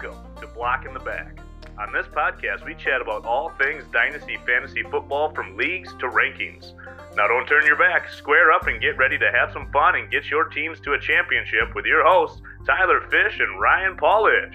Welcome to Block in the Back. On this podcast, we chat about all things Dynasty Fantasy Football from leagues to rankings. Now, don't turn your back, square up, and get ready to have some fun and get your teams to a championship with your hosts, Tyler Fish and Ryan Paulish.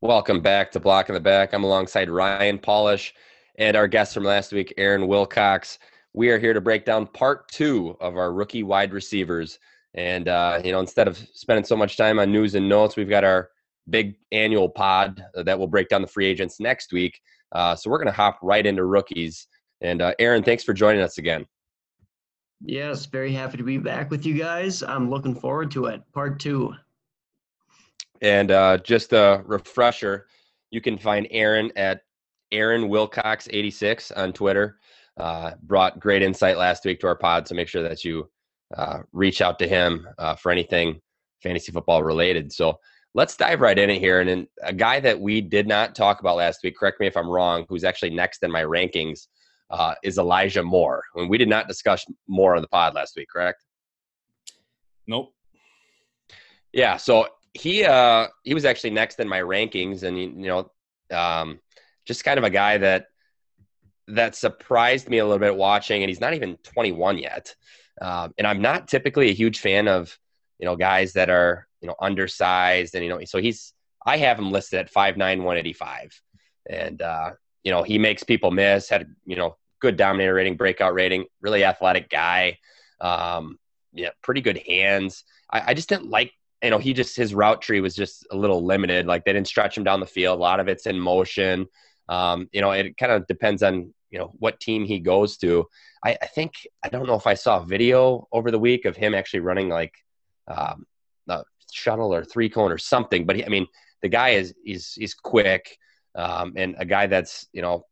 Welcome back to Block in the Back. I'm alongside Ryan Paulish and our guest from last week, Aaron Wilcox. We are here to break down part two of our rookie wide receivers. And, uh, you know, instead of spending so much time on news and notes, we've got our big annual pod that will break down the free agents next week. Uh, so we're going to hop right into rookies. And, uh, Aaron, thanks for joining us again. Yes, very happy to be back with you guys. I'm looking forward to it. Part two. And uh, just a refresher, you can find Aaron at Aaron Wilcox 86 on Twitter. Uh, brought great insight last week to our pod, so make sure that you uh, reach out to him uh, for anything fantasy football related. So let's dive right in here. And a guy that we did not talk about last week, correct me if I'm wrong, who's actually next in my rankings, uh, is Elijah Moore. And we did not discuss Moore on the pod last week, correct? Nope. Yeah. So he uh, he was actually next in my rankings, and you know, um, just kind of a guy that that surprised me a little bit watching, and he's not even 21 yet. Um, and I'm not typically a huge fan of you know guys that are you know undersized, and you know, so he's I have him listed at 5'9", 185, and uh, you know he makes people miss. Had you know good dominator rating, breakout rating, really athletic guy. Um, yeah, pretty good hands. I, I just didn't like you know, he just his route tree was just a little limited. Like they didn't stretch him down the field. A lot of it's in motion. Um, you know, it kind of depends on you know what team he goes to. I, I, think I don't know if I saw a video over the week of him actually running like um, a shuttle or three cone or something. But he, I mean, the guy is is is quick um, and a guy that's you know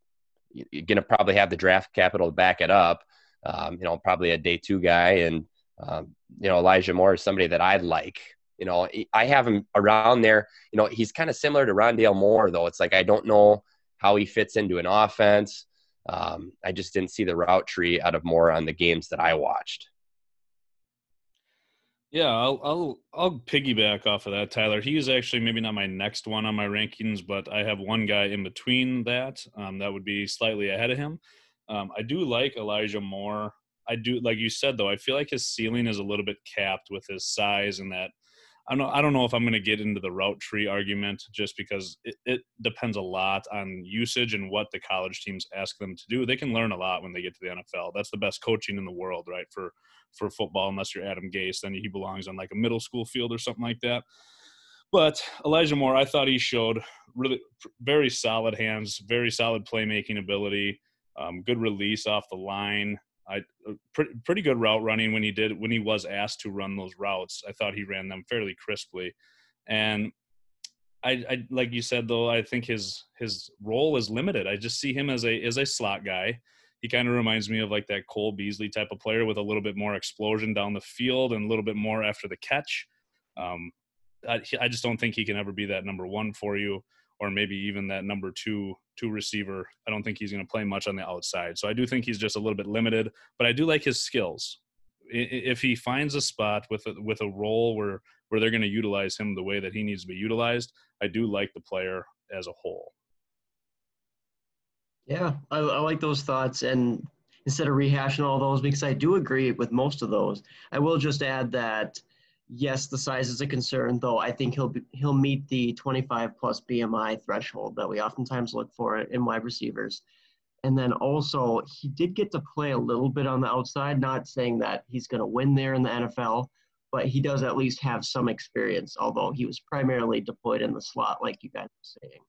you're gonna probably have the draft capital to back it up. Um, you know, probably a day two guy, and um, you know Elijah Moore is somebody that I like. You know, I have him around there. You know, he's kind of similar to Rondale Moore, though. It's like I don't know how he fits into an offense. Um, I just didn't see the route tree out of Moore on the games that I watched. Yeah, I'll I'll I'll piggyback off of that, Tyler. He's actually maybe not my next one on my rankings, but I have one guy in between that. Um, that would be slightly ahead of him. Um, I do like Elijah Moore. I do, like you said, though. I feel like his ceiling is a little bit capped with his size and that I don't I don't know if I'm going to get into the route tree argument just because it, it, depends a lot on usage and what the college teams ask them to do. They can learn a lot when they get to the NFL. That's the best coaching in the world, right? For for football, unless you're Adam Gase, then he belongs on like a middle school field or something like that. But Elijah Moore, I thought he showed really very solid hands, very solid playmaking ability, um, good release off the line. I uh, pretty pretty good route running when he did when he was asked to run those routes. I thought he ran them fairly crisply, and I, I like you said though. I think his his role is limited. I just see him as a as a slot guy. He kind of reminds me of like that Cole Beasley type of player with a little bit more explosion down the field and a little bit more after the catch. Um, I, I just don't think he can ever be that number one for you or maybe even that number two two receiver. I don't think he's going to play much on the outside. So I do think he's just a little bit limited, but I do like his skills. If he finds a spot with a, with a role where where they're going to utilize him the way that he needs to be utilized, I do like the player as a whole. Yeah, I, I like those thoughts, and instead of rehashing all those, because I do agree with most of those, I will just add that yes, the size is a concern, though I think he'll be, he'll meet the 25 plus BMI threshold that we oftentimes look for in wide receivers. And then also, he did get to play a little bit on the outside, not saying that he's going to win there in the NFL, but he does at least have some experience, although he was primarily deployed in the slot, like you guys were saying.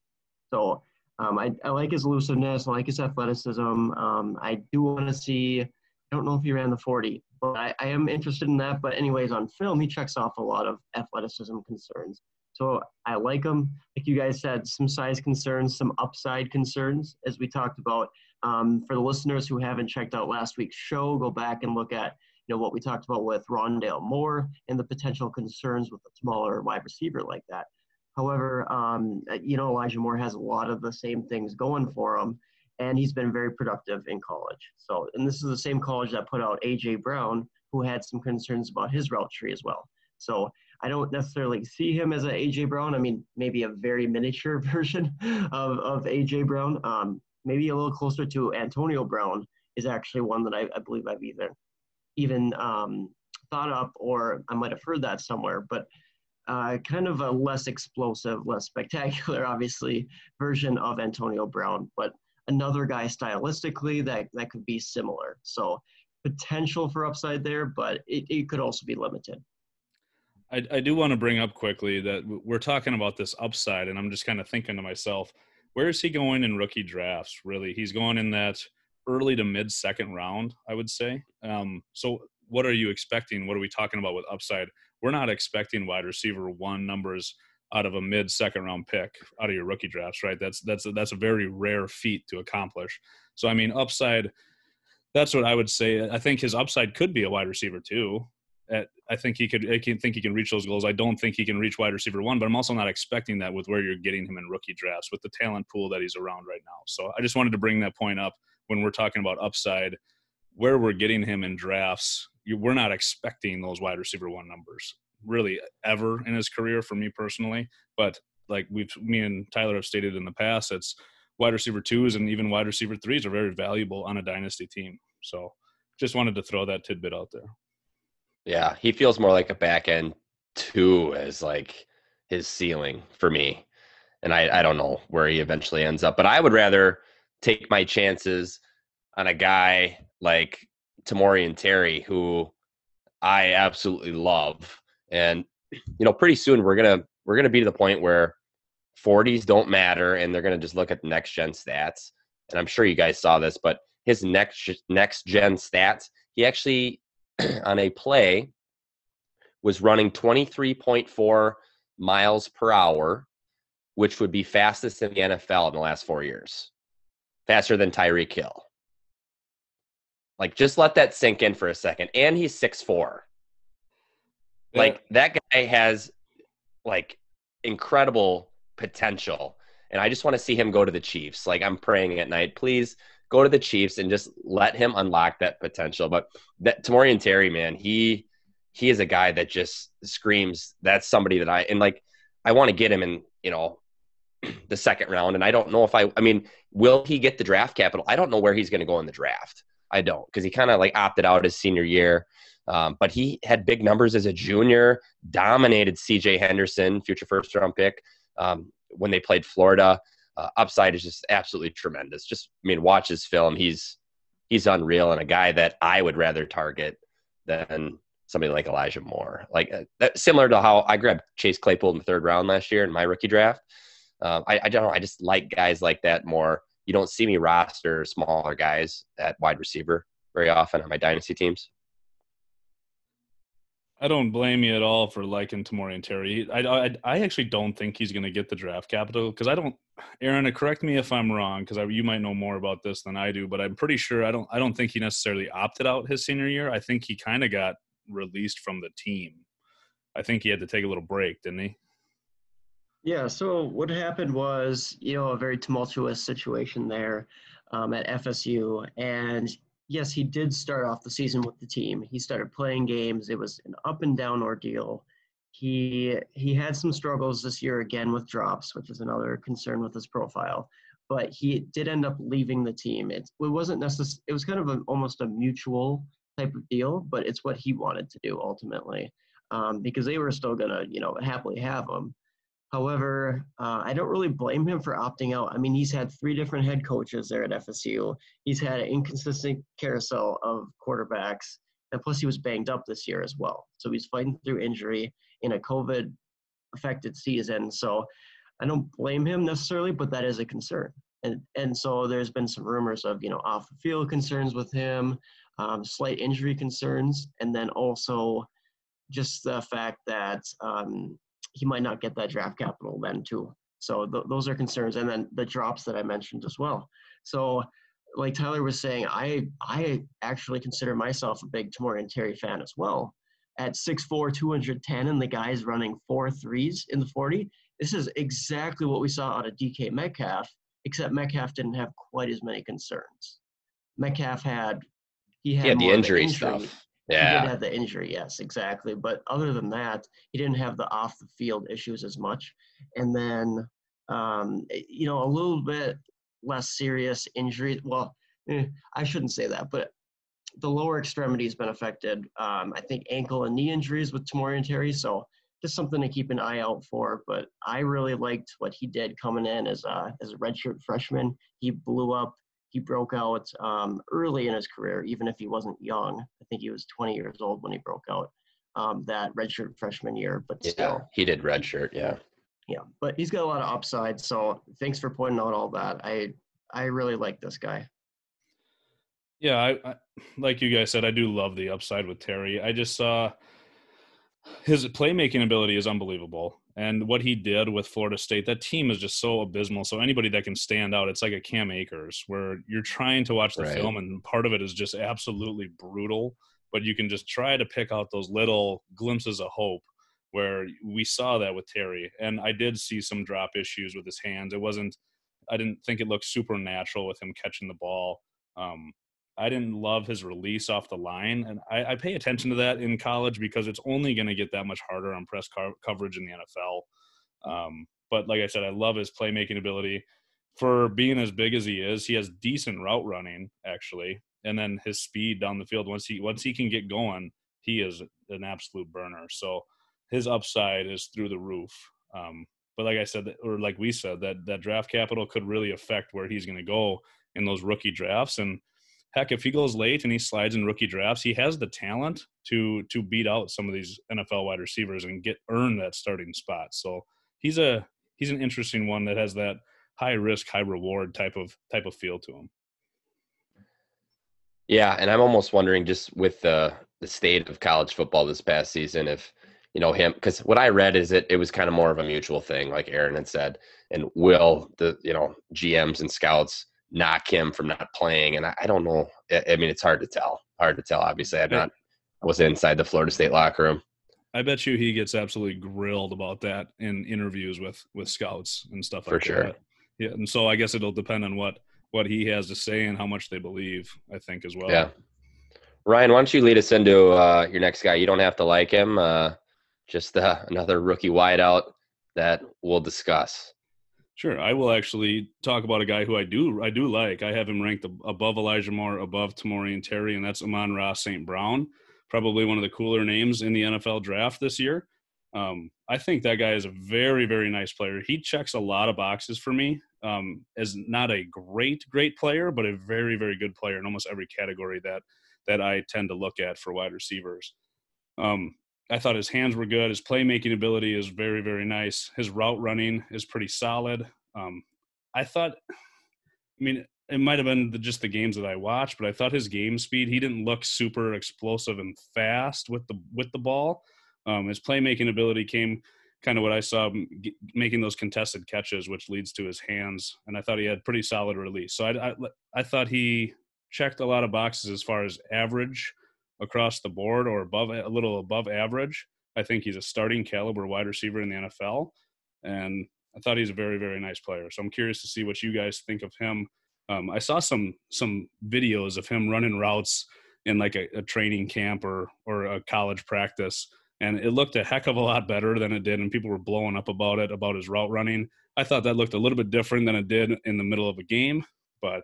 So um, I, I like his elusiveness, I like his athleticism. Um, I do want to see, I don't know if he ran the 40, but I, I am interested in that. But anyways, on film, he checks off a lot of athleticism concerns. So I like him. Like you guys said, some size concerns, some upside concerns, as we talked about. Um, for the listeners who haven't checked out last week's show, go back and look at you know what we talked about with Rondale Moore and the potential concerns with a smaller wide receiver like that. However, um, you know Elijah Moore has a lot of the same things going for him, and he's been very productive in college. So, and this is the same college that put out AJ Brown, who had some concerns about his route tree as well. So I don't necessarily see him as an AJ Brown. I mean, maybe a very miniature version of, of AJ Brown. Um, maybe a little closer to Antonio Brown is actually one that I, I believe I've either even um, thought up or I might have heard that somewhere. But uh, kind of a less explosive, less spectacular, obviously, version of Antonio Brown, but another guy stylistically that, that could be similar. So potential for upside there, but it, it could also be limited. I, I do want to bring up quickly that we're talking about this upside, and I'm just kind of thinking to myself, where is he going in rookie drafts? Really, he's going in that early to mid second round, I would say. Um, so, what are you expecting? What are we talking about with upside? We're not expecting wide receiver one numbers out of a mid second round pick out of your rookie drafts, right? That's that's a, that's a very rare feat to accomplish. So, I mean, upside. That's what I would say. I think his upside could be a wide receiver two at, I think he could. I can think he can reach those goals. I don't think he can reach wide receiver one, but I'm also not expecting that with where you're getting him in rookie drafts with the talent pool that he's around right now. So I just wanted to bring that point up when we're talking about upside, where we're getting him in drafts. You, we're not expecting those wide receiver one numbers really ever in his career for me personally. But like we've me and Tyler have stated in the past, it's wide receiver twos and even wide receiver threes are very valuable on a dynasty team. So just wanted to throw that tidbit out there. Yeah, he feels more like a back end two as like his ceiling for me. And I, I don't know where he eventually ends up, but I would rather take my chances on a guy like Tamorrion Terry, who I absolutely love. And you know, pretty soon we're gonna we're gonna be to the point where 40s don't matter, and they're gonna just look at the next gen stats. And I'm sure you guys saw this, but his next next gen stats, he actually on a play was running 23.4 miles per hour, which would be fastest in the NFL in the last four years, faster than Tyreek Hill. Like, just let that sink in for a second. And he's six four. Like that guy has like incredible potential, and I just want to see him go to the Chiefs. Like I'm praying at night, please go to the Chiefs and just let him unlock that potential. But that Tamorrion Terry, man, he he is a guy that just screams. That's somebody that I and like I want to get him in, you know, the second round. And I don't know if I I mean, will he get the draft capital? I don't know where he's going to go in the draft. I don't because he kind of like opted out his senior year. Um, but he had big numbers as a junior, dominated CJ Henderson, future first round pick, um, when they played Florida uh, upside is just absolutely tremendous. Just I mean, watch his film. He's he's unreal and a guy that I would rather target than somebody like Elijah Moore. Like uh, that, similar to how I grabbed Chase Claypool in the third round last year in my rookie draft. Uh, I, I don't know. I just like guys like that more. You don't see me roster smaller guys at wide receiver very often on my dynasty teams. I don't blame you at all for liking Tamorrion Terry. I, I, I actually don't think he's going to get the draft capital because I don't. Aaron, correct me if I'm wrong because you might know more about this than I do, but I'm pretty sure I don't. I don't think he necessarily opted out his senior year. I think he kind of got released from the team. I think he had to take a little break, didn't he? Yeah. So what happened was, you know, a very tumultuous situation there um, at FSU, and yes, he did start off the season with the team. He started playing games. It was an up and down ordeal. He he had some struggles this year again with drops, which is another concern with his profile. But he did end up leaving the team. It, it wasn't necessary. It was kind of a, almost a mutual type of deal, but it's what he wanted to do ultimately, um, because they were still gonna you know happily have him. However, uh, I don't really blame him for opting out. I mean, he's had three different head coaches there at FSU. He's had an inconsistent carousel of quarterbacks, and plus he was banged up this year as well. So he's fighting through injury in a COVID affected season. So I don't blame him necessarily, but that is a concern. And and so there's been some rumors of you know off the field concerns with him, um, slight injury concerns, and then also just the fact that um, he might not get that draft capital then too. So th- those are concerns, and then the drops that I mentioned as well. So, like Tyler was saying, I I actually consider myself a big Tamorrion Terry fan as well. At 6'4", 210, and the guy's running four threes in the 40. This is exactly what we saw out of DK Metcalf, except Metcalf didn't have quite as many concerns. Metcalf had he had, the injury, injury stuff. Yeah. He did have the injury, yes, exactly. But other than that, he didn't have the off the field issues as much. And then, um, eh, you know, a little bit less serious injury. Well, eh, I shouldn't say that, but the lower extremity has been affected. Um, I think ankle and knee injuries with Tamorrion and Terry. So just something to keep an eye out for. But I really liked what he did coming in as a as a redshirt freshman. He blew up. He broke out um, early in his career, even if he wasn't young. I think he was 20 years old when he broke out um, that redshirt freshman year. But Yeah. still, He did redshirt. Yeah. yeah. But he's got a lot of upside. So thanks for pointing out all that. I I really like this guy. Yeah, I, I like you guys said, I do love the upside with Terry. I just saw his playmaking ability is unbelievable. And what he did with Florida State, that team is just so abysmal. So anybody that can stand out, it's like a Cam Akers where you're trying to watch the Right. film and part of it is just absolutely brutal, but you can just try to pick out those little glimpses of hope where we saw that with Terry. And I did see some drop issues with his hands. It wasn't I didn't think it looked supernatural with him catching the ball. Um, I didn't love his release off the line, and I, I pay attention to that in college because it's only going to get that much harder on press co- coverage in the NFL. Um, but like I said, I love his playmaking ability. For being as big as he is, he has decent route running actually, and then his speed down the field. Once he once he can get going, he is an absolute burner. So his upside is through the roof. Um, but like I said, or like we said, that that draft capital could really affect where he's going to go in those rookie drafts. And heck, if he goes late and he slides in rookie drafts, he has the talent to to beat out some of these NFL wide receivers and get earn that starting spot. So he's a he's an interesting one that has that high risk, high reward type of type of feel to him. Yeah, and I'm almost wondering just with the the state of college football this past season if you know him because what I read is it it was kind of more of a mutual thing, like Aaron had said, and will the you know GMs and scouts knock him from not playing, and I, I don't know. I, I mean, it's hard to tell. Hard to tell. Obviously, I'm not. I was inside the Florida State locker room. I bet you he gets absolutely grilled about that in interviews with with scouts and stuff For like sure. that. Yeah, and so I guess it'll depend on what what he has to say and how much they believe. I think as well. Yeah. Ryan, why don't you lead us into uh, your next guy? You don't have to like him. Uh, just uh, another rookie wideout that we'll discuss. Sure, I will actually talk about a guy who I do I do like. I have him ranked above Elijah Moore, above Tamorrion Terry, and that's Amon-Ra St. Brown. Probably one of the cooler names in the NFL draft this year. Um, I think that guy is a very very nice player. He checks a lot of boxes for me. Um, as not a great great player, but a very very good player in almost every category that that I tend to look at for wide receivers. Um, I thought his hands were good. His playmaking ability is very, very nice. His route running is pretty solid. Um, I thought, I mean, it might have been the, just the games that I watched, but I thought his game speed. He didn't look super explosive and fast with the with the ball. Um, his playmaking ability came kind of what I saw g- making those contested catches, which leads to his hands. And I thought he had pretty solid release. So I, I, I thought he checked a lot of boxes as far as average across the board or above a little above average. I think he's a starting caliber wide receiver in the NFL, and I thought he's a very very nice player. So I'm curious to see what you guys think of him. Um, I saw some some videos of him running routes in like a, a training camp or or a college practice, and it looked a heck of a lot better than it did, and people were blowing up about it about his route running. I thought that looked a little bit different than it did in the middle of a game, but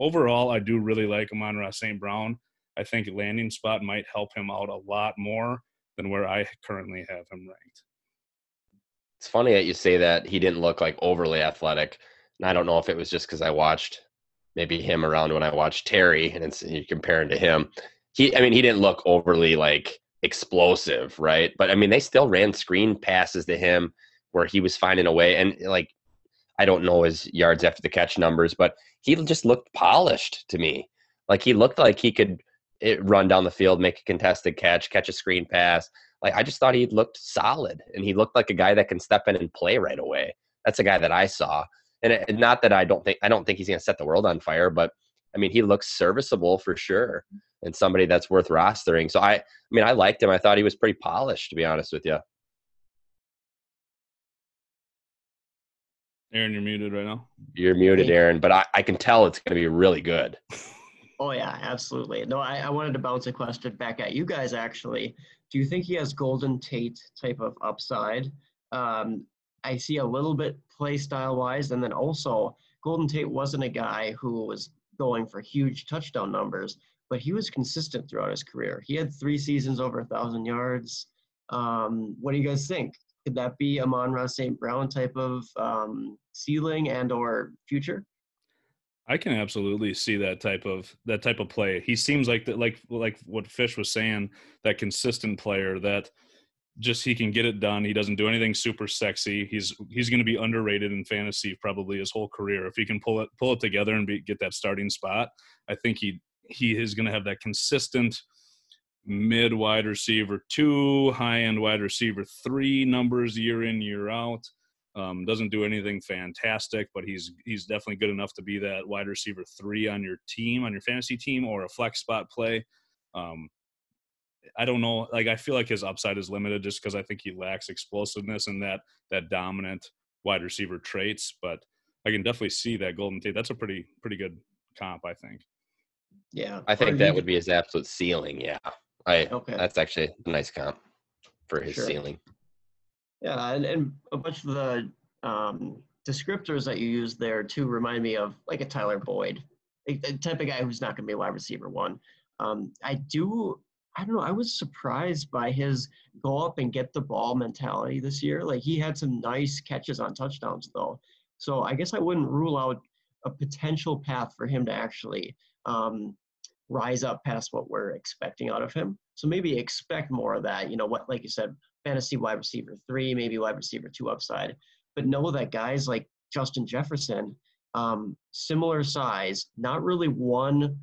overall, I do really like Amon-Ra St. Brown. I think landing spot might help him out a lot more than where I currently have him ranked. It's funny that you say that he didn't look like overly athletic. And I don't know if it was just because I watched maybe him around when I watched Terry and it's you're comparing to him. He I mean he didn't look overly like explosive, right? But I mean they still ran screen passes to him where he was finding a way and like I don't know his yards after the catch numbers, but he just looked polished to me. Like he looked like he could it, run down the field, make a contested catch, catch a screen pass. Like I just thought he looked solid, and he looked like a guy that can step in and play right away. That's a guy that I saw, and uh, it, not that I don't think I don't think he's going to set the world on fire, but I mean he looks serviceable for sure, and somebody that's worth rostering. So I, I mean I liked him. I thought he was pretty polished, to be honest with you. Aaron, you're muted right now. You're muted, Aaron, but I, I can tell it's going to be really good. Oh yeah, absolutely. No, I, I wanted to bounce a question back at you guys. Actually, do you think he has Golden Tate type of upside? Um, I see a little bit play style wise, and then also Golden Tate wasn't a guy who was going for huge touchdown numbers, but he was consistent throughout his career. He had three seasons over a thousand yards. Um, what do you guys think? Could that be Amon-Ra St. Brown type of um, ceiling and or future? I can absolutely see that type of that type of play. He seems like that, like like what Fish was saying, that consistent player that just he can get it done. He doesn't do anything super sexy. He's he's going to be underrated in fantasy probably his whole career. If he can pull it pull it together and be, get that starting spot, I think he he is going to have that consistent mid wide receiver two, high end wide receiver three numbers year in year out. Um, doesn't do anything fantastic, but he's he's definitely good enough to be that wide receiver three on your team, on your fantasy team, or a flex spot play. Um, I don't know. Like I feel like his upside is limited just because I think he lacks explosiveness and that that dominant wide receiver traits. But I can definitely see that Golden Tate. That's a pretty pretty good comp, I think. Yeah, I think that would be his absolute ceiling. Yeah, I. Okay. That's actually a nice comp for his Sure. ceiling. Yeah, and, and a bunch of the um, descriptors that you use there too remind me of like a Tyler Boyd, a, a type of guy who's not going to be a wide receiver one. Um, I do, I don't know, I was surprised by his go up and get the ball mentality this year. Like he had some nice catches on touchdowns though. So I guess I wouldn't rule out a potential path for him to actually um, rise up past what we're expecting out of him. So maybe expect more of that. You know what, like you said, fantasy wide receiver three, maybe wide receiver two upside. But know that guys like Justin Jefferson, um, similar size, not really one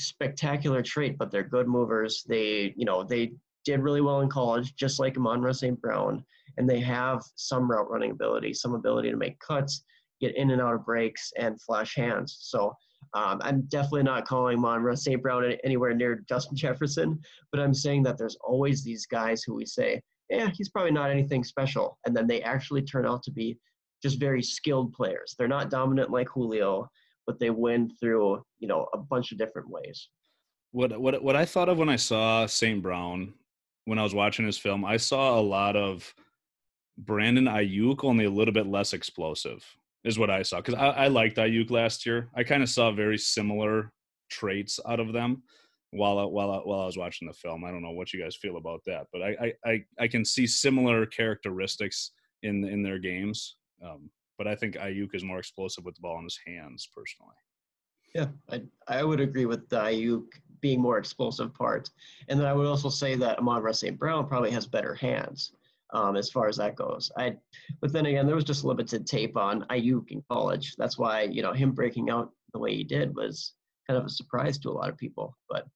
spectacular trait, but they're good movers. They, you know, they did really well in college, just like Amon-Ra St. Brown, and they have some route running ability, some ability to make cuts, get in and out of breaks, and flash hands. So um, I'm definitely not calling Amon-Ra St. Brown anywhere near Justin Jefferson, but I'm saying that there's always these guys who we say, yeah, he's probably not anything special. And then they actually turn out to be just very skilled players. They're not dominant like Julio, but they win through, you know, a bunch of different ways. What what what I thought of when I saw St. Brown when I was watching his film, I saw a lot of Brandon Aiyuk, only a little bit less explosive, is what I saw. Because I, I liked Aiyuk last year. I kind of saw very similar traits out of them while I- while while I was watching the film. I don't know what you guys feel about that, but I I, I, can see similar characteristics in in their games. Um, but I think Aiyuk is more explosive with the ball in his hands, personally. Yeah, I, I would agree with the Aiyuk being more explosive part. And then I would also say that Amon St. Brown probably has better hands um, as far as that goes. I, but then again, there was just limited tape on Aiyuk in college. That's why, you know, him breaking out the way he did was kind of a surprise to a lot of people. But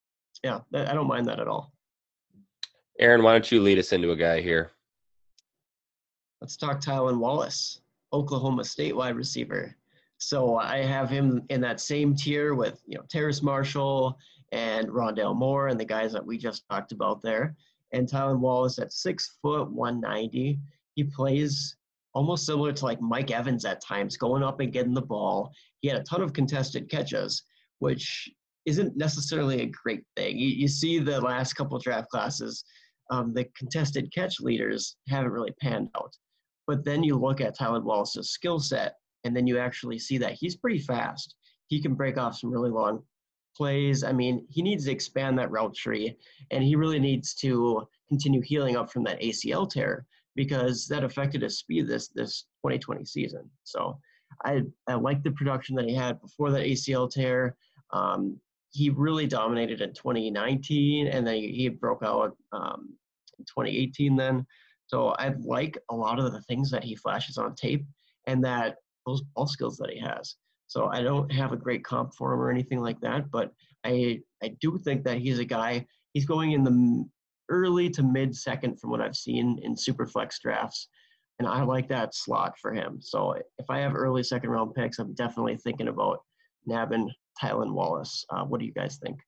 yeah, I don't mind that at all. Aaron, why don't you lead us into a guy here? Let's talk Tylan Wallace, Oklahoma State wide receiver. So I have him in that same tier with you know Terrace Marshall and Rondale Moore and the guys that we just talked about there. And Tylan Wallace at six foot one ninety, he plays almost similar to like Mike Evans at times, going up and getting the ball. He had a ton of contested catches, which isn't necessarily a great thing. You, you see the last couple draft classes, um, the contested catch leaders haven't really panned out. But then you look at Tylan Wallace's skill set, and then you actually see that he's pretty fast. He can break off some really long plays. I mean, he needs to expand that route tree, and he really needs to continue healing up from that ACL tear because that affected his speed this this 2020 season. So I I like the production that he had before that ACL tear. Um, he really dominated in 2019, and then he, he broke out um, in 2018. Then, so I like a lot of the things that he flashes on tape, and that those ball skills that he has. So I don't have a great comp for him or anything like that, but I I do think that he's a guy. He's going in the early to mid second from what I've seen in super flex drafts, and I like that slot for him. So if I have early second round picks, I'm definitely thinking about nabbing Tylan Wallace. Uh, what do you guys think?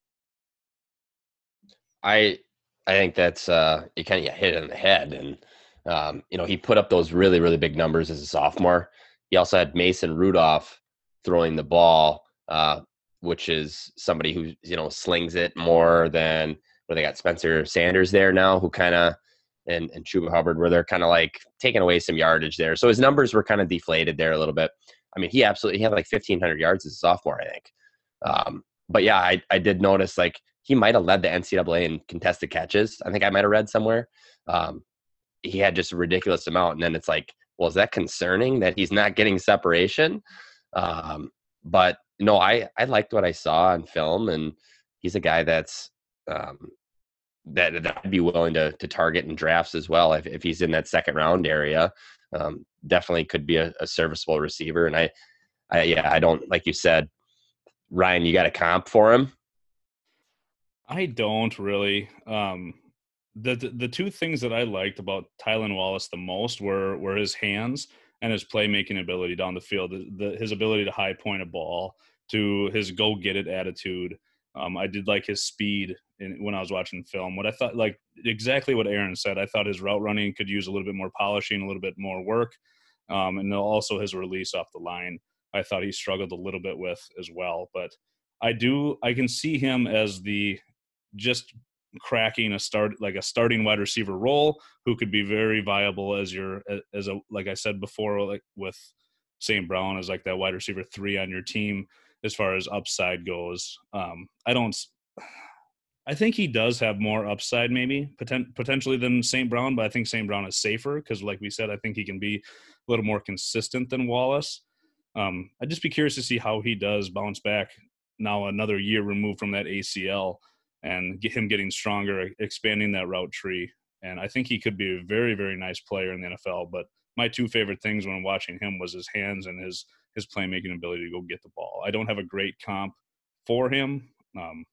I I think that's uh you kind of hit it on the head and um you know he put up those really really big numbers as a sophomore. He also had Mason Rudolph throwing the ball uh which is somebody who you know slings it more than where they got Spencer Sanders there now, who kind of and and Chuba Hubbard, where they're kind of like taking away some yardage there. So his numbers were kind of deflated there a little bit. I mean, he absolutely he had like 1,500 yards as a sophomore, I think. Um, but yeah, I I did notice like he might have led the NCAA in contested catches. I think I might have read somewhere. Um, he had just a ridiculous amount, and then it's like, well, is that concerning that he's not getting separation? Um, but no, I I liked what I saw on film, and he's a guy that's um, that, that I'd be willing to to target in drafts as well if if he's in that second round area. Um, definitely could be a, a, serviceable receiver, and I, I yeah, I don't like you said, Ryan. You got a comp for him? I don't really. Um, the, the, the two things that I liked about Tylan Wallace the most were were his hands and his playmaking ability down the field. The, the, his ability to high point a ball, to his go get it attitude. Um, I did like his speed in, when I was watching the film. What I thought, like exactly what Aaron said, I thought his route running could use a little bit more polishing, a little bit more work, um, and also his release off the line. I thought he struggled a little bit with as well. But I do, I can see him as the just cracking a start like a starting wide receiver role who could be very viable as your as a like I said before like with St. Brown as like that wide receiver three on your team as far as upside goes. Um, I don't. I think he does have more upside, maybe poten- potentially than St. Brown, but I think St. Brown is safer because, like we said, I think he can be a little more consistent than Wallace. Um, I'd just be curious to see how he does bounce back now, another year removed from that ACL, and get him getting stronger, expanding that route tree. And I think he could be a very, very nice player in the NFL. But my two favorite things when watching him was his hands and his his playmaking ability to go get the ball. I don't have a great comp for him, um,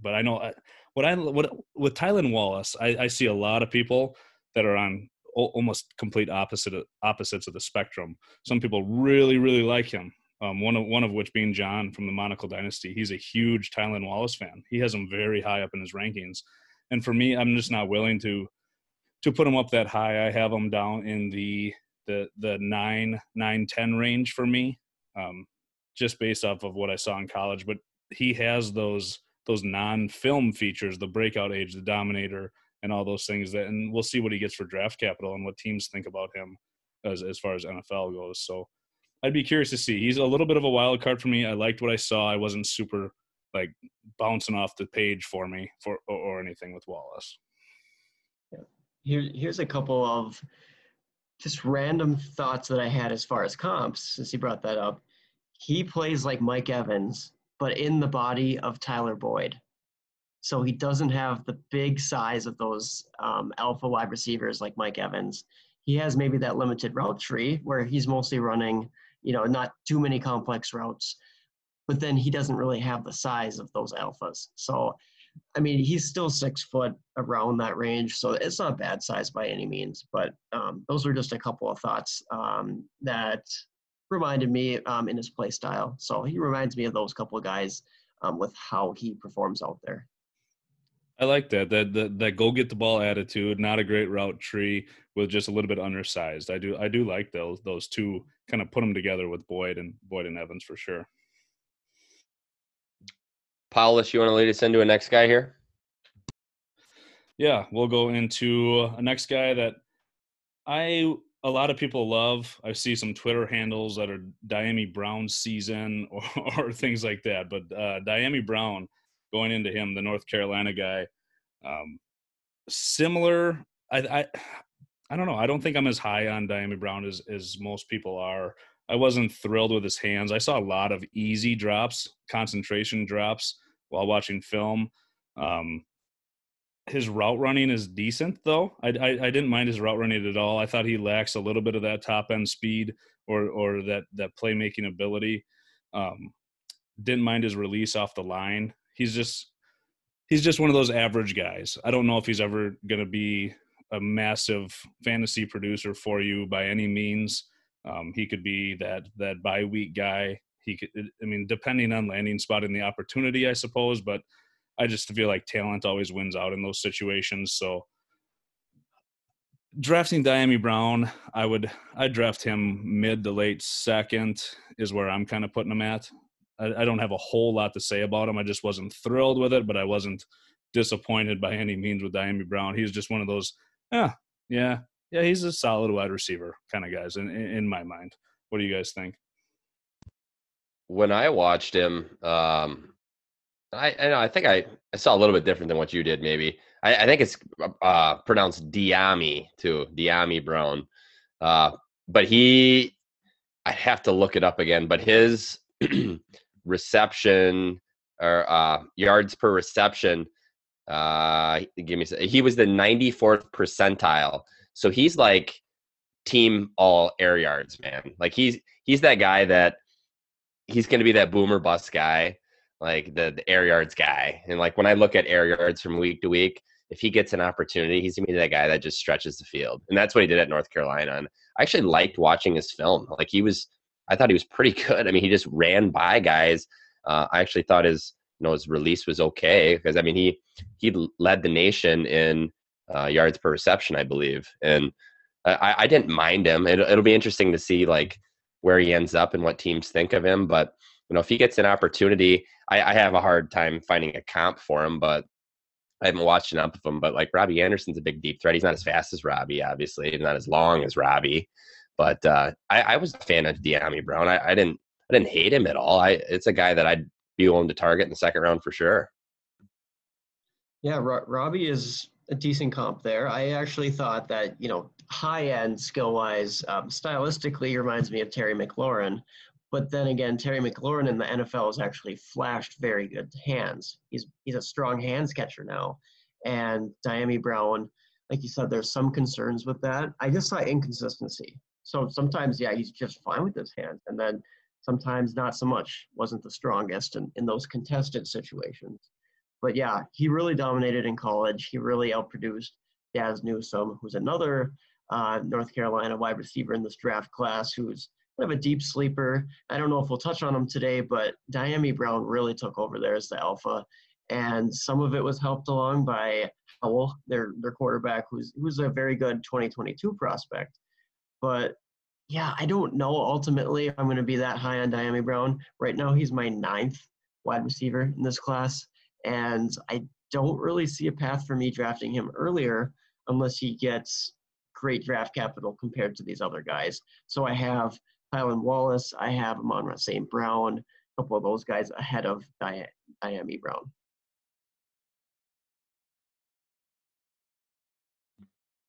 but I know I, what I what with Tylan Wallace, I, I, see a lot of people that are on almost complete opposite opposites of the spectrum. Some people really really like him. Um, one of one of which being John from the Monocle Dynasty. He's a huge Tylan Wallace fan. He has him very high up in his rankings, and for me, I'm just not willing to to put him up that high. I have him down in the the the nine nine ten range for me, um, just based off of what I saw in college. But he has those those non film features, the breakout age, the dominator, and all those things. That and we'll see what he gets for draft capital and what teams think about him as as far as NFL goes. So I'd be curious to see. He's a little bit of a wild card for me. I liked what I saw. I wasn't super like bouncing off the page for me for or, or anything with Wallace. Here, here's a couple of just random thoughts that I had as far as comps, since he brought that up. He plays like Mike Evans, but in the body of Tyler Boyd. So he doesn't have the big size of those um, alpha wide receivers like Mike Evans. He has maybe that limited route tree where he's mostly running, you know, not too many complex routes, but then he doesn't really have the size of those alphas. So I mean, he's still six foot around that range, so it's not bad size by any means. But um, those are just a couple of thoughts um, that reminded me um, in his play style. So he reminds me of those couple of guys um, with how he performs out there. I like that. That that that go get the ball attitude. Not a great route tree with just a little bit undersized. I do I do like those those two. Kind of put them together with Boyd and Boyd and Evans for sure. Paulus, you want to lead us into a next guy here? Yeah, we'll go into a next guy that I a lot of people love. I see some Twitter handles that are Dyami Brown season or, or things like that. But uh, Dyami Brown, going into him, the North Carolina guy, um, similar. I, I I don't know. I don't think I'm as high on Dyami Brown as as most people are. I wasn't thrilled with his hands. I saw a lot of easy drops, concentration drops while watching film. Um, his route running is decent though. I, I, I didn't mind his route running at all. I thought he lacks a little bit of that top end speed or or that that playmaking ability. Um, didn't mind his release off the line. He's just he's just one of those average guys. I don't know if he's ever going to be a massive fantasy producer for you by any means. Um, he could be that that bye week guy he could i mean depending on landing spot and the opportunity i suppose but i just feel like talent always wins out in those situations so drafting Dyami Brown, I would I draft him mid to late second is where I'm kind of putting him at. I, I don't have a whole lot to say about him. I just wasn't thrilled with it, but I wasn't disappointed by any means with Dyami Brown. He's just one of those, yeah, yeah, yeah. He's a solid wide receiver kind of guys in, in my mind. What do you guys think? When I watched him, um, I I, know, I think I, I saw a little bit different than what you did. Maybe I, I think it's uh, pronounced Diami too, Dyami Brown. Uh, but he, I have to look it up again. But his reception or uh, yards per reception, uh, give me. He was the 94th percentile. So he's like team all air yards, man. Like he's he's that guy that he's going to be that boomer bust guy like the, the air yards guy. And like when I look at air yards from week to week, if he gets an opportunity, he's gonna be that guy that just stretches the field. And that's what he did at North Carolina. And I actually liked watching his film. Like he was, I thought he was pretty good. I mean, he just ran by guys. Uh, I actually thought his, you know, his release was okay because I mean he he led the nation in uh, yards per reception, I believe, and I, I didn't mind him. It, it'll be interesting to see like where he ends up and what teams think of him. But you know, if he gets an opportunity, I, I have a hard time finding a comp for him, but I haven't watched enough of him. But like Robbie Anderson's a big deep threat. He's not as fast as Robbie, obviously. He's not as long as Robbie. But uh, I, I, was a fan of Dyami Brown. I, I, didn't I didn't hate him at all. I it's a guy that I'd be willing to target in the second round for sure. Yeah, Ro- Robbie is a decent comp there. I actually thought that you know high end skill wise, um, stylistically reminds me of Terry McLaurin, but then again, Terry McLaurin in the NFL has actually flashed very good hands. He's he's a strong hands catcher now. And Dyami Brown, like you said, there's some concerns with that. I just saw inconsistency. So sometimes, yeah, he's just fine with his hands. And then sometimes not so much. Wasn't the strongest in, in those contested situations. But yeah, he really dominated in college. He really outproduced Dazz Newsome, who's another uh, North Carolina wide receiver in this draft class who's kind of a deep sleeper. I don't know if we'll touch on him today, but Dyami Brown really took over there as the alpha. And some of it was helped along by Howell, their their quarterback, who's who's a very good 2022 prospect. But yeah, I don't know ultimately I'm going to be that high on Dyami Brown. Right now, he's my ninth wide receiver in this class, and I don't really see a path for me drafting him earlier unless he gets great draft capital compared to these other guys. So I have Tylan Wallace. I have Amon St. Brown, a couple of those guys ahead of Dyami Brown.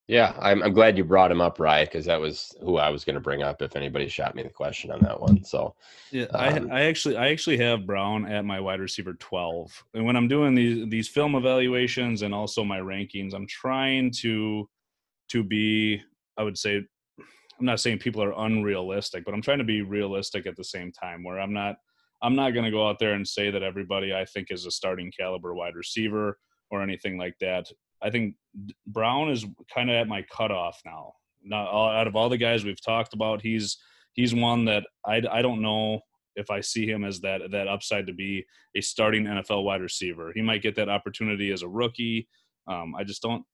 Yeah, I'm, I'm glad you brought him up, Ryan, because that was who I was going to bring up if anybody shot me the question on that one. So, yeah, um, I, I actually I actually have Brown at my wide receiver 12, and when I'm doing these these film evaluations and also my rankings, I'm trying to to be I would say I'm not saying people are unrealistic, but I'm trying to be realistic at the same time where I'm not I'm not going to go out there and say that everybody I think is a starting caliber wide receiver or anything like that. I think Brown is kind of at my cutoff now. Not out of all the guys we've talked about, he's he's one that I, I don't know if I see him as that that upside to be a starting NFL wide receiver. He might get that opportunity as a rookie. Um, I just don't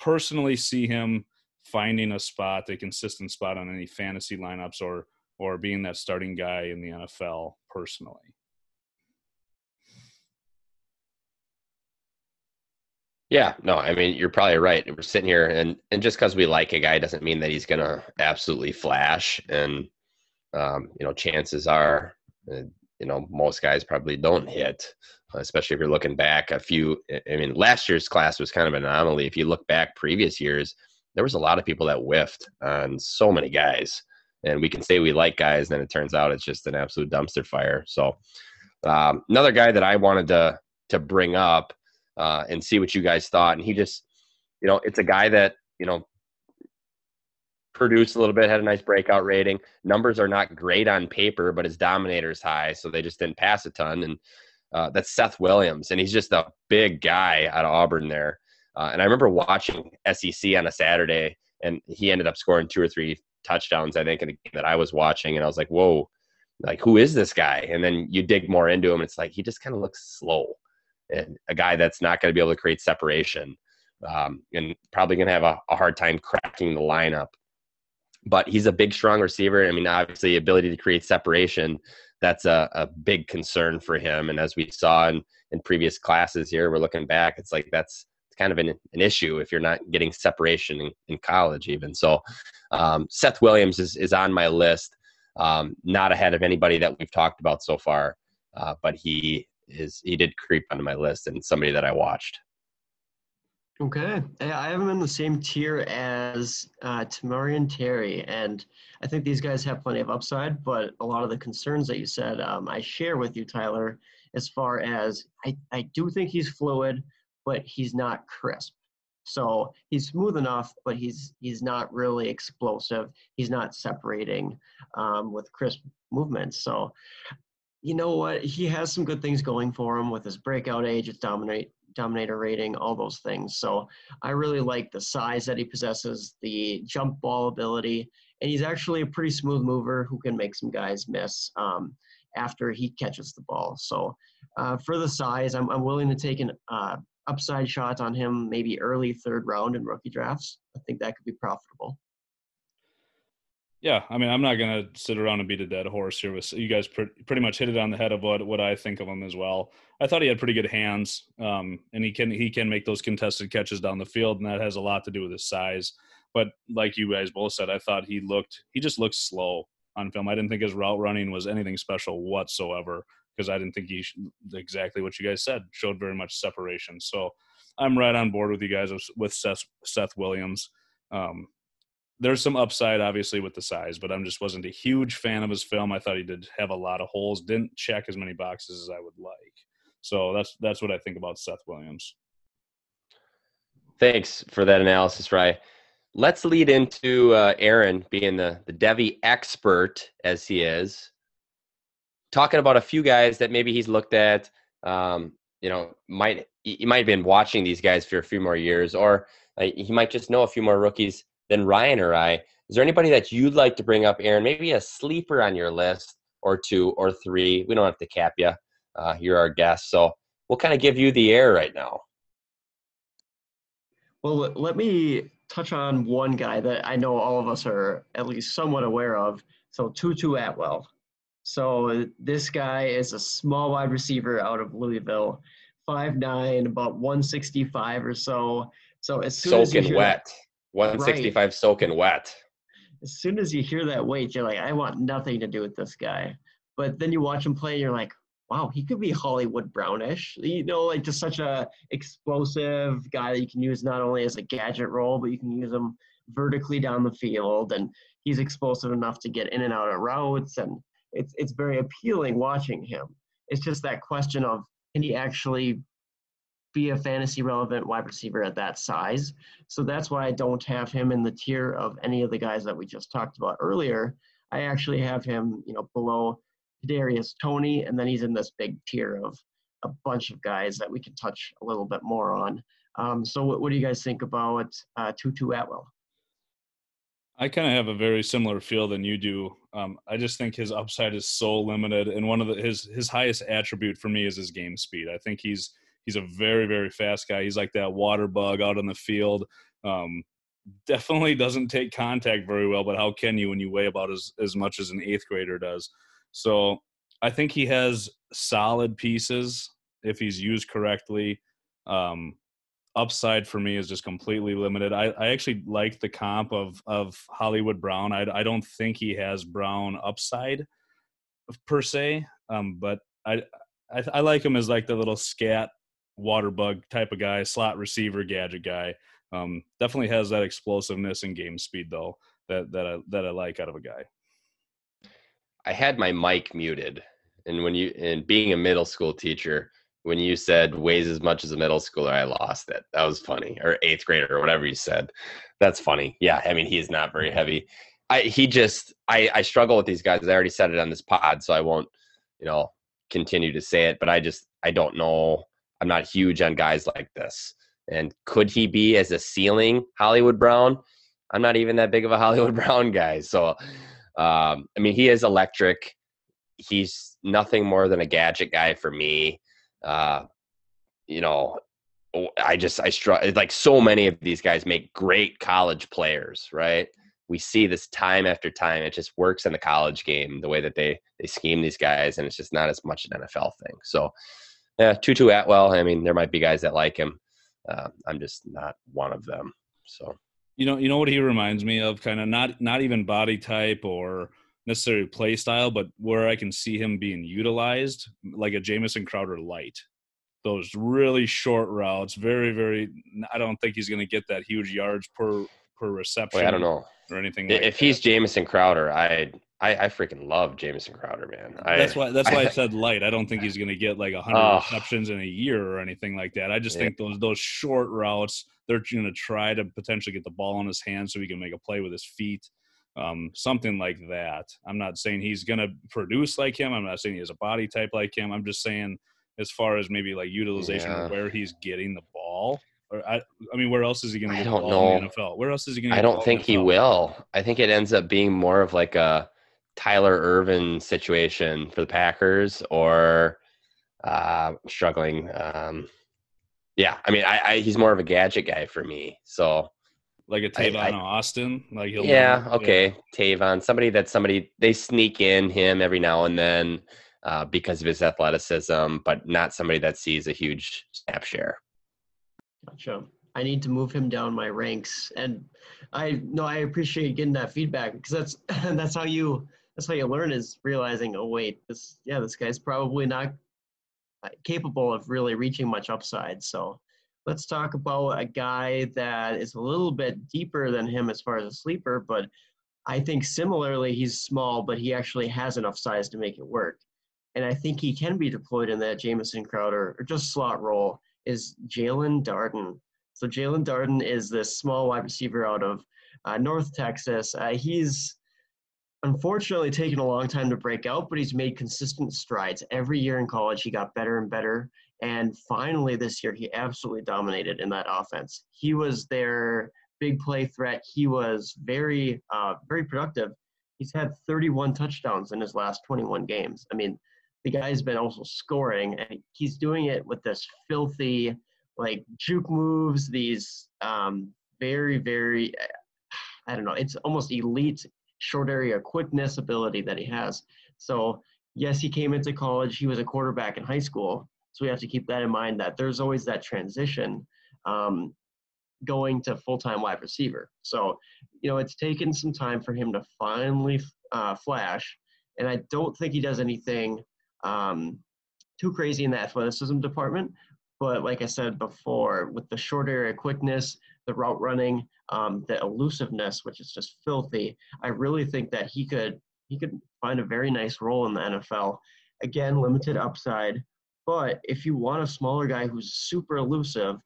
personally see him finding a spot, a consistent spot on any fantasy lineups or or being that starting guy in the NFL personally. Yeah, no, I mean you're probably right. We're sitting here, and and just because we like a guy doesn't mean that he's gonna absolutely flash. And um, you know, chances are, uh, you know, most guys probably don't hit, especially if you're looking back a few. I mean, last year's class was kind of an anomaly. If you look back previous years, there was a lot of people that whiffed on so many guys. And we can say we like guys, and then it turns out it's just an absolute dumpster fire. So um, another guy that I wanted to to bring up uh, and see what you guys thought, and he just, you know, it's a guy that you know produced a little bit, had a nice breakout rating. Numbers are not great on paper, but his dominator is high, so they just didn't pass a ton. And uh, that's Seth Williams, and he's just a big guy out of Auburn there. Uh, and I remember watching SEC on a Saturday, and he ended up scoring two or three touchdowns, I think, in a game that I was watching. And I was like, whoa, like, who is this guy? And then you dig more into him, and it's like, he just kind of looks slow. And a guy that's not going to be able to create separation um, and probably going to have a, a hard time cracking the lineup. But he's a big, strong receiver. I mean, obviously, ability to create separation. that's a, a big concern for him. And as we saw in, in previous classes here, we're looking back, it's like that's kind of an, an issue if you're not getting separation in, in college, even. So, um, Seth Williams is, is on my list, um, not ahead of anybody that we've talked about so far, uh, but he is he did creep onto my list and somebody that I watched. Okay, I have him in the same tier as uh, Tamorrion Terry, and I think these guys have plenty of upside. But a lot of the concerns that you said, um, I share with you, Tyler. As far as I, I do think he's fluid, but he's not crisp. So he's smooth enough, but he's he's not really explosive. He's not separating um, with crisp movements. So you know what? He has some good things going for him with his breakout age, his dominate dominator rating, all those things. So I really like the size that he possesses, the jump ball ability, and he's actually a pretty smooth mover who can make some guys miss um, after he catches the ball. So uh, for the size, I'm, I'm willing to take an uh, upside shot on him, maybe early third round in rookie drafts. I think that could be profitable. Yeah, I mean, I'm not to sit around and beat a dead horse here. With you guys, pretty much hit it on the head of what what I think of him as well. I thought he had pretty good hands, um, and he can he can make those contested catches down the field, and that has a lot to do with his size. But like you guys both said, I thought he looked he just looked slow on film. I didn't think his route running was anything special whatsoever because I didn't think he exactly what you guys said showed very much separation. So I'm right on board with you guys with Seth, Seth Williams. Um, there's some upside obviously with the size, but I'm just wasn't a huge fan of his film. I thought he did have a lot of holes, didn't check as many boxes as I would like. So that's that's what I think about Seth Williams. Thanks for that analysis, Rye. Let's lead into uh, Aaron being the the Devy expert as he is, talking about a few guys that maybe he's looked at. Um, you know, might he might have been watching these guys for a few more years, or uh, he might just know a few more rookies than Ryan or I. Is there anybody that you'd like to bring up, Aaron? Maybe a sleeper on your list, or two, or three. We don't have to cap you. Uh, you're our guest, so we'll kind of give you the air right now. Well, let me touch on one guy that I know all of us are at least somewhat aware of. So Tutu Atwell. So this guy is a small wide receiver out of Louisville, five nine, about 165 or so. So as soon soaking as you wet. That, 165 right. soaking wet. As soon as you hear that weight, you're like, I want nothing to do with this guy. But then you watch him play, and you're like, wow, he could be Hollywood Brownish. You know, like just such a explosive guy that you can use not only as a gadget role, but you can use him vertically down the field, and he's explosive enough to get in and out of routes, and it's it's very appealing watching him. It's just that question of can he actually be a fantasy relevant wide receiver at that size. So that's why I don't have him in the tier of any of the guys that we just talked about earlier. I actually have him, you know, below Kadarius Toney, and then he's in this big tier of a bunch of guys that we can touch a little bit more on. Um, so what, what, do you guys think about uh, Tutu Atwell? I kind of have a very similar feel than you do. Um, I just think his upside is so limited, and one of the, his his highest attribute for me is his game speed. I think he's He's a very, very fast guy. He's like that water bug out on the field. Um, definitely doesn't take contact very well, but how can you when you weigh about as, as much as an eighth grader does? So I think he has solid pieces if he's used correctly. Um, upside for me is just completely limited. I, I actually like the comp of of Hollywood Brown. I, I don't think he has Brown upside per se, um, but I, I, I like him as like the little scat water bug type of guy, slot receiver, gadget guy. Um, definitely has that explosiveness and game speed though that that I that I like out of a guy. I had my mic muted, and when you and being a middle school teacher, when you said weighs as much as a middle schooler, I lost it. That was funny, or eighth grader, or whatever you said. That's funny. Yeah, I mean he's not very heavy. I he just I I struggle with these guys. I already said it on this pod, so I won't you know continue to say it. But I just I don't know I'm not huge on guys like this. And could he be as a ceiling Hollywood Brown? I'm not even that big of a Hollywood Brown guy. So, um, I mean, he is electric. He's nothing more than a gadget guy for me. Uh, you know, I just I struggle. Like so many of these guys make great college players, right? we see this time after time. It just works in the college game the way that they they scheme these guys, and it's just not as much an NFL thing. So, yeah, Tutu Atwell. I mean, there might be guys that like him. Uh, I'm just not one of them. So, you know, you know what he reminds me of? Kind of not not even body type or necessarily play style, but where I can see him being utilized like a Jamison Crowder light. Those really short routes, very, very. I don't think he's going to get that huge yards per per reception. Wait, I don't know or anything. if like he's that. Jamison Crowder, I, I I freaking love Jamison Crowder, man. I, that's why that's why I, I said light. I don't think he's going to get like a hundred Oh. receptions in a year or anything like that. I just Yeah. think those those short routes, they're going to try to potentially get the ball in his hand so he can make a play with his feet, um, something like that. I'm not saying he's going to produce like him. I'm not saying he has a body type like him. I'm just saying as far as maybe like utilization Yeah. or where he's getting the ball. Or I, I mean, where else is he going to I get the don't in know. the NFL? Where else is he going to? I don't think he will. I think it ends up being more of like a Tyler Ervin situation for the Packers or uh, struggling. Um, yeah, I mean, I, I he's more of a gadget guy for me. So Like a Tavon I- Austin, like he'll yeah, okay, Tavon, somebody that somebody they sneak in him every now and then uh, because of his athleticism, but not somebody that sees a huge snap share. Gotcha. I need to move him down my ranks, and I no, I appreciate getting that feedback because that's that's how you that's how you learn is realizing. Oh wait, this yeah, this guy's probably not uh, capable of really reaching much upside. So let's talk about a guy that is a little bit deeper than him as far as a sleeper, but I think similarly he's small, but he actually has enough size to make it work. And I think he can be deployed in that Jamison Crowder or just slot role is Jaelon Darden. So Jaelon Darden is this small wide receiver out of uh, North Texas. Uh, he's unfortunately taken a long time to break out, but he's made consistent strides. Every year in college, he got better and better. And finally, this year, he absolutely dominated in that offense. He was their big play threat. He was very, uh, very productive. He's had 31 touchdowns in his last 21 games. I mean, the guy's been also scoring, and he's doing it with this filthy, like juke moves. These um, very, very, I don't know. It's almost elite short area quickness ability that he has. So yes, he came into college. He was a quarterback in high school. So we have to keep that in mind that there's always that transition um, going to full-time wide receiver. So, you know, it's taken some time for him to finally uh, flash. And I don't think he does anything um, too crazy in the athleticism department. But like I said before, with the short area quickness, the route running, um, the elusiveness, which is just filthy, I really think that he could he could find a very nice role in the NFL. Again, limited upside, but if you want a smaller guy who's super elusive,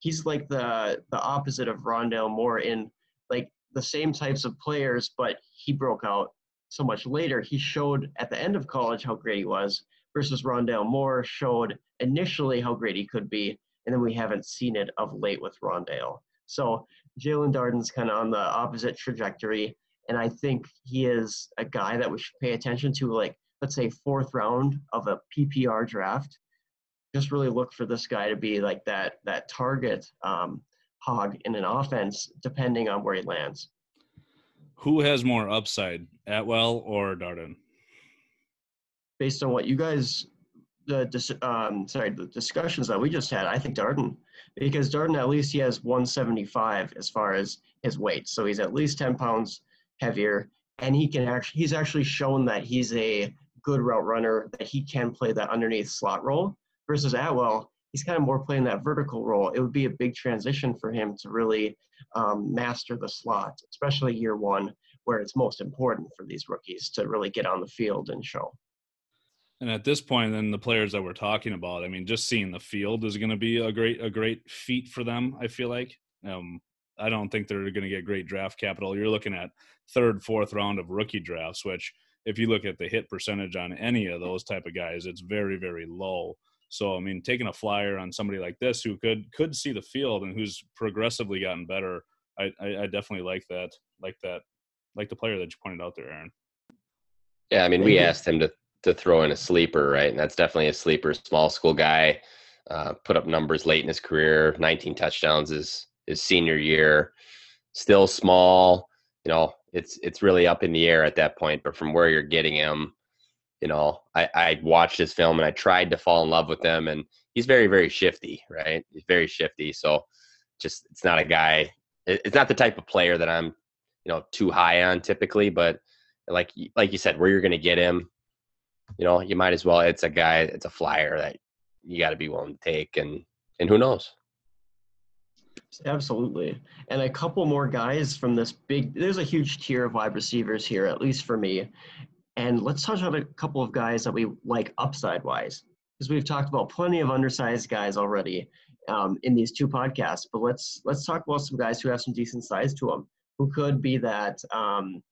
he's like the the opposite of Rondale Moore in like the same types of players, but he broke out so much later. He showed at the end of college how great he was, versus Rondale Moore showed initially how great he could be, and then we haven't seen it of late with Rondale. So Jaelon Darden's kind of on the opposite trajectory, and I think he is a guy that we should pay attention to, like let's say fourth round of a PPR draft. Just really look for this guy to be like that that target um, hog in an offense, depending on where he lands. Who has more upside, Atwell or Darden? Based on what you guys, the dis- um, sorry, the discussions that we just had, I think Darden, because Darden at least he has 175 as far as his weight, so he's at least 10 pounds heavier, and he can actually he's actually shown that he's a good route runner, that he can play that underneath slot role. Versus Atwell, he's kind of more playing that vertical role. It would be a big transition for him to really um, master the slot, especially year one, where it's most important for these rookies to really get on the field and show. And at this point, then the players that we're talking about, I mean, just seeing the field is going to be a great a great feat for them. I feel like. Um, I don't think they're going to get great draft capital. You're looking at third, fourth round of rookie drafts, which if you look at the hit percentage on any of those type of guys, it's very, very low. So I mean, taking a flyer on somebody like this who could could see the field and who's progressively gotten better, I, I, I definitely like that, like that, like the player that you pointed out there, Aaron. Yeah, I mean, we asked him to to throw in a sleeper, right? And that's definitely a sleeper. Small school guy, uh, put up numbers late in his career. 19 touchdowns his his senior year. Still small. You know, it's it's really up in the air at that point. But from where you're getting him, you know, I, I watched his film and I tried to fall in love with him, and he's very very shifty, right? He's very shifty. So just it's not a guy. It's not the type of player that I'm, you know, too high on typically. But like like you said, where you're going to get him, you know, you might as well. It's a guy. It's a flyer that you got to be willing to take, and and who knows. Absolutely. And a couple more guys from this big, there's a huge tier of wide receivers here, at least for me. And let's touch on a couple of guys that we like upside wise, because we've talked about plenty of undersized guys already um, in these two podcasts. But let's let's talk about some guys who have some decent size to them, who could be that um,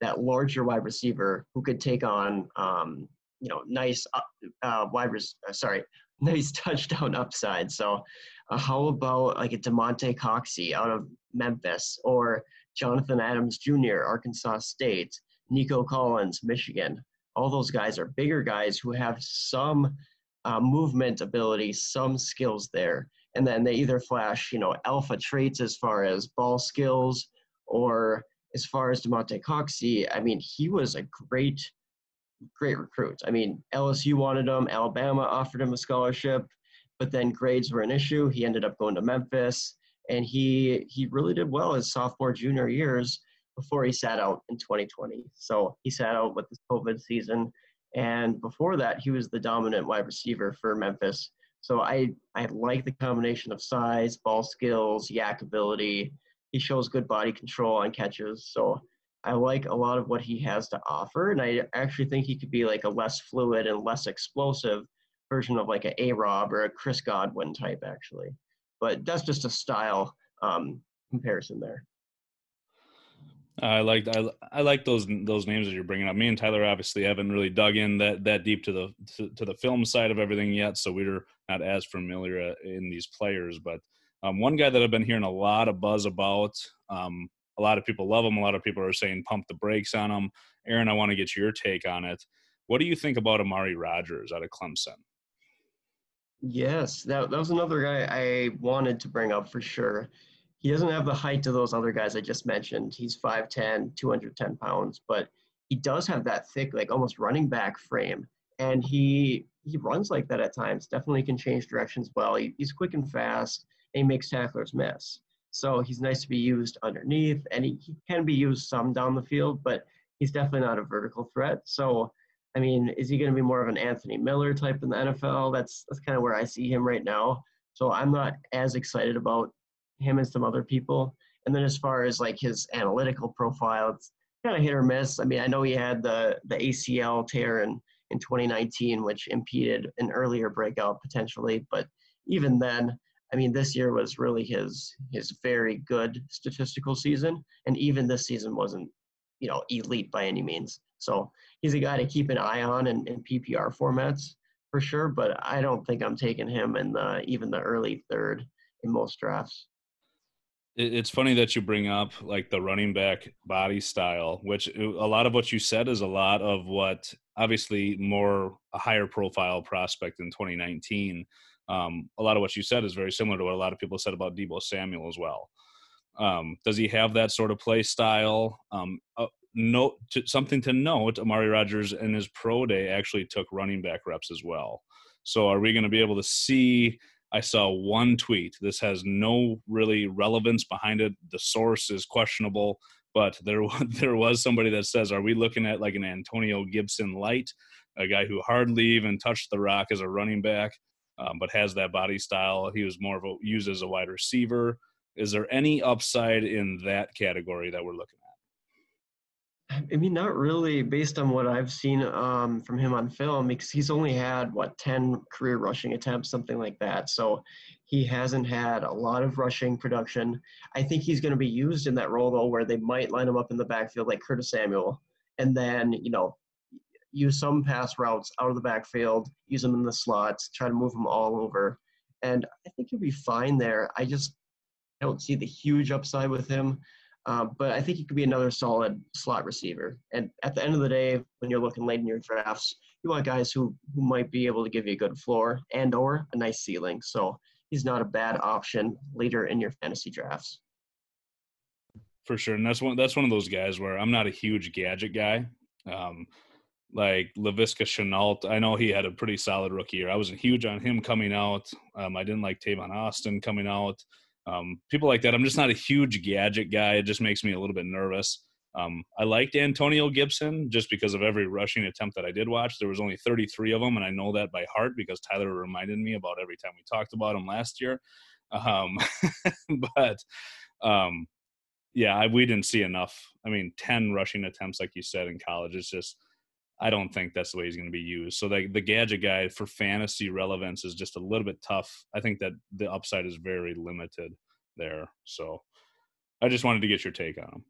that larger wide receiver who could take on um, you know nice uh, uh, wide res- uh, sorry nice touchdown upside. So uh, how about like a Damonte Coxie out of Memphis or Jonathan Adams Jr., Arkansas State, Nico Collins, Michigan? All those guys are bigger guys who have some uh, movement ability, some skills there. And then they either flash, you know, alpha traits as far as ball skills or as far as Damonte Coxie, I mean, he was a great, great recruit. I mean, LSU wanted him, Alabama offered him a scholarship but then grades were an issue. He ended up going to Memphis, and he he really did well his sophomore junior years before he sat out in 2020. So he sat out with the COVID season, and before that, he was the dominant wide receiver for Memphis. So I I like the combination of size, ball skills, YAC ability. He shows good body control on catches. So I like a lot of what he has to offer, and I actually think he could be like a less fluid and less explosive version of like a A Rob or a Chris Godwin type, actually. But that's just a style um, comparison there. I like I, I like those those names that you're bringing up. Me and Tyler obviously haven't really dug in that that deep to the to, to the film side of everything yet, so we're not as familiar uh, in these players. But um, one guy that I've been hearing a lot of buzz about, um, a lot of people love him. A lot of people are saying pump the brakes on him. Aaron, I want to get your take on it. What do you think about Amari Rodgers out of Clemson? Yes, that, that was another guy I wanted to bring up for sure. He doesn't have the height of those other guys I just mentioned. He's 5'10, 210 pounds, but he does have that thick, like almost running back frame. And he he runs like that at times. Definitely can change directions well. He, he's quick and fast, and he makes tacklers miss. So he's nice to be used underneath, and he, he can be used some down the field, but he's definitely not a vertical threat. So I mean, is he going to be more of an Anthony Miller type in the NFL? That's that's kind of where I see him right now. So I'm not as excited about him as some other people. And then as far as like his analytical profile, it's kind of hit or miss. I mean, I know he had the the ACL tear in in 2019, which impeded an earlier breakout potentially. But even then, I mean, this year was really his his very good statistical season, and even this season wasn't, you know, elite by any means. So he's a guy to keep an eye on in, in PPR formats for sure, but I don't think I'm taking him in the even the early third in most drafts. It's funny that you bring up like the running back body style, which uh, a lot of what you said is a lot of what obviously more a higher profile prospect in 2019. Um, a lot of what you said is very similar to what a lot of people said about Deebo Samuel as well. Um, does he have that sort of play style? Um, uh, note to, something to note amari Rodgers in his pro day actually took running back reps as well so are we going to be able to see i saw one tweet this has no really relevance behind it the source is questionable but there there was somebody that says are we looking at like an antonio gibson light a guy who hardly even touched the rock as a running back um, but has that body style he was more of a used as a wide receiver is there any upside in that category that we're looking at I mean, not really, based on what I've seen um, from him on film, because he's only had what ten career rushing attempts, something like that. So he hasn't had a lot of rushing production. I think he's going to be used in that role though, where they might line him up in the backfield like Curtis Samuel, and then you know use some pass routes out of the backfield, use them in the slots, try to move them all over, and I think he'll be fine there. I just don't see the huge upside with him. Um, but I think he could be another solid slot receiver. And at the end of the day, when you're looking late in your drafts, you want guys who, who might be able to give you a good floor and or a nice ceiling. So he's not a bad option later in your fantasy drafts. for sure. And that's one that's one of those guys where I'm not a huge gadget guy. Um, like Laviska Shenault, I know he had a pretty solid rookie year. I wasn't huge on him coming out. Um, I didn't like Tavon Austin coming out. Um, people like that. I'm just not a huge gadget guy. It just makes me a little bit nervous. Um, I liked Antonio Gibson just because of every rushing attempt that I did watch. There was only 33 of them, and I know that by heart because Tyler reminded me about every time we talked about him last year. Um, but um, yeah, I, we didn't see enough. I mean, 10 rushing attempts, like you said, in college is just I don't think that's the way he's going to be used. So the, the gadget guy for fantasy relevance is just a little bit tough. I think that the upside is very limited there. So I just wanted to get your take on him.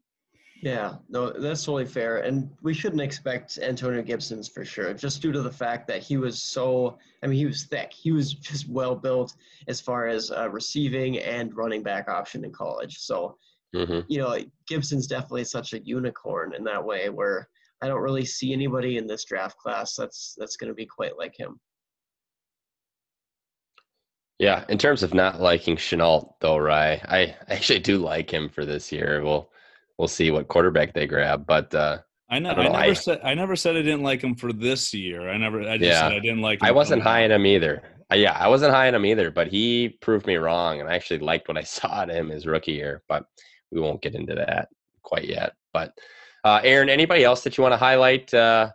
Yeah, no, that's totally fair. And we shouldn't expect Antonio Gibson's for sure, just due to the fact that he was so, I mean, he was thick. He was just well built as far as uh, receiving and running back option in college. So, mm-hmm. you know, Gibson's definitely such a unicorn in that way where I don't really see anybody in this draft class that's that's going to be quite like him. Yeah, in terms of not liking Shenault, though, Rye, I actually do like him for this year. We'll we'll see what quarterback they grab, but uh, I, know, I, I never I, said I never said I didn't like him for this year. I never I just yeah, said I didn't like. I wasn't high on him either. Uh, yeah, I wasn't high on him either, but he proved me wrong, and I actually liked what I saw in him his rookie year. But we won't get into that quite yet. But uh, Aaron, anybody else that you want to highlight uh,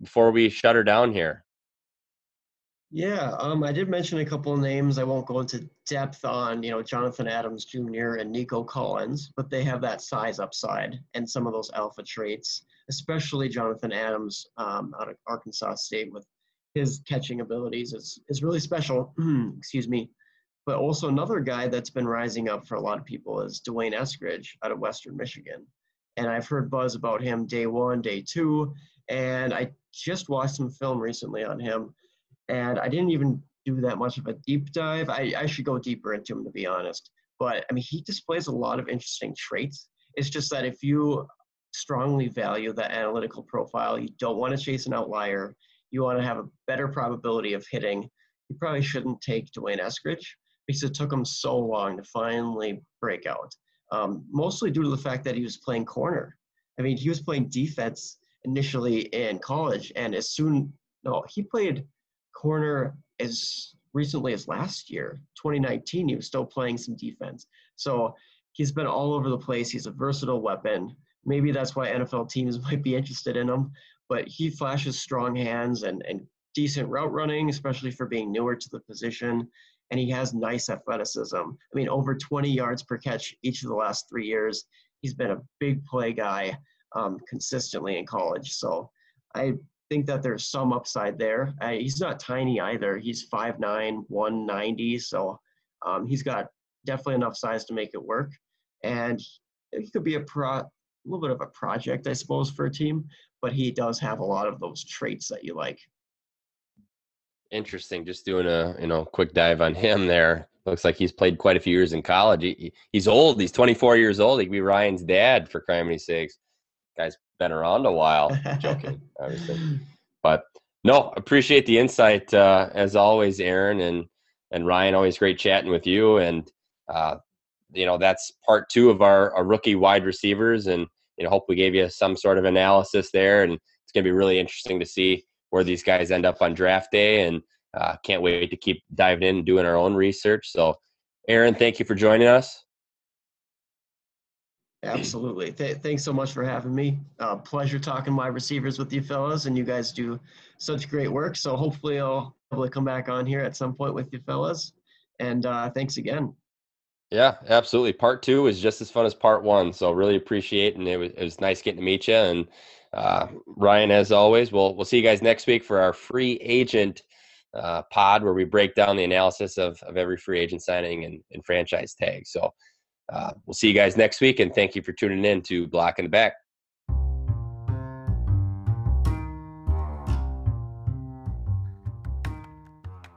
before we shut her down here? Yeah, um, I did mention a couple of names. I won't go into depth on, you know, Jonathan Adams Jr. and Nico Collins, but they have that size upside and some of those alpha traits, especially Jonathan Adams um, out of Arkansas State with his catching abilities is, is really special. Excuse me. But also another guy that's been rising up for a lot of people is D'Wayne Eskridge out of Western Michigan and I've heard buzz about him day one, day two, and I just watched some film recently on him, and I didn't even do that much of a deep dive. I, I should go deeper into him to be honest. But I mean, he displays a lot of interesting traits. It's just that if you strongly value that analytical profile, you don't want to chase an outlier, you want to have a better probability of hitting, you probably shouldn't take D'Wayne Eskridge because it took him so long to finally break out um, mostly due to the fact that he was playing corner. I mean, he was playing defense initially in college, and as soon no, he played corner as recently as last year, 2019. He was still playing some defense, so he's been all over the place. He's a versatile weapon. Maybe that's why NFL teams might be interested in him. But he flashes strong hands and, and decent route running, especially for being newer to the position and he has nice athleticism. I mean, over 20 yards per catch each of the last three years. He's been a big play guy um, consistently in college. So I think that there's some upside there. Uh, he's not tiny either. He's 5'9, 190. So um, he's got definitely enough size to make it work. And he could be a pro, a little bit of a project, I suppose, for a team, but he does have a lot of those traits that you like. Interesting. Just doing a you know quick dive on him there. Looks like he's played quite a few years in college. He, he's old. He's 24 years old. He could be Ryan's dad for criminy sakes. Guy's been around a while. joking, obviously. But no, appreciate the insight uh, as always, Aaron and and Ryan. Always great chatting with you. And uh, you know that's part two of our, our rookie wide receivers. And you know, hope we gave you some sort of analysis there. And it's going to be really interesting to see where these guys end up on draft day, and uh, can't wait to keep diving in and doing our own research. So, Aaron, thank you for joining us. Absolutely. Th- thanks so much for having me. Uh, pleasure talking wide receivers with you fellas, and you guys do such great work. So hopefully I'll probably come back on here at some point with you fellas. And uh, thanks again. Yeah, absolutely. Part two is just as fun as part one. So really appreciate, and it was, it was nice getting to meet you. And uh, Ryan, as always, we'll we'll see you guys next week for our free agent uh, pod where we break down the analysis of of every free agent signing and, and franchise tag. So uh, we'll see you guys next week, and thank you for tuning in to Block in the Back.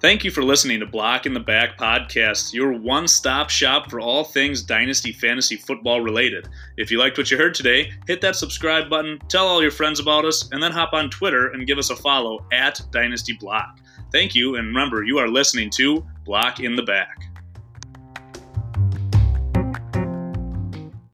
Thank you for listening to Block in the Back podcast, your one stop shop for all things Dynasty Fantasy Football related. If you liked what you heard today, hit that subscribe button, tell all your friends about us, and then hop on Twitter and give us a follow at Dynasty Block. Thank you, and remember, you are listening to Block in the Back.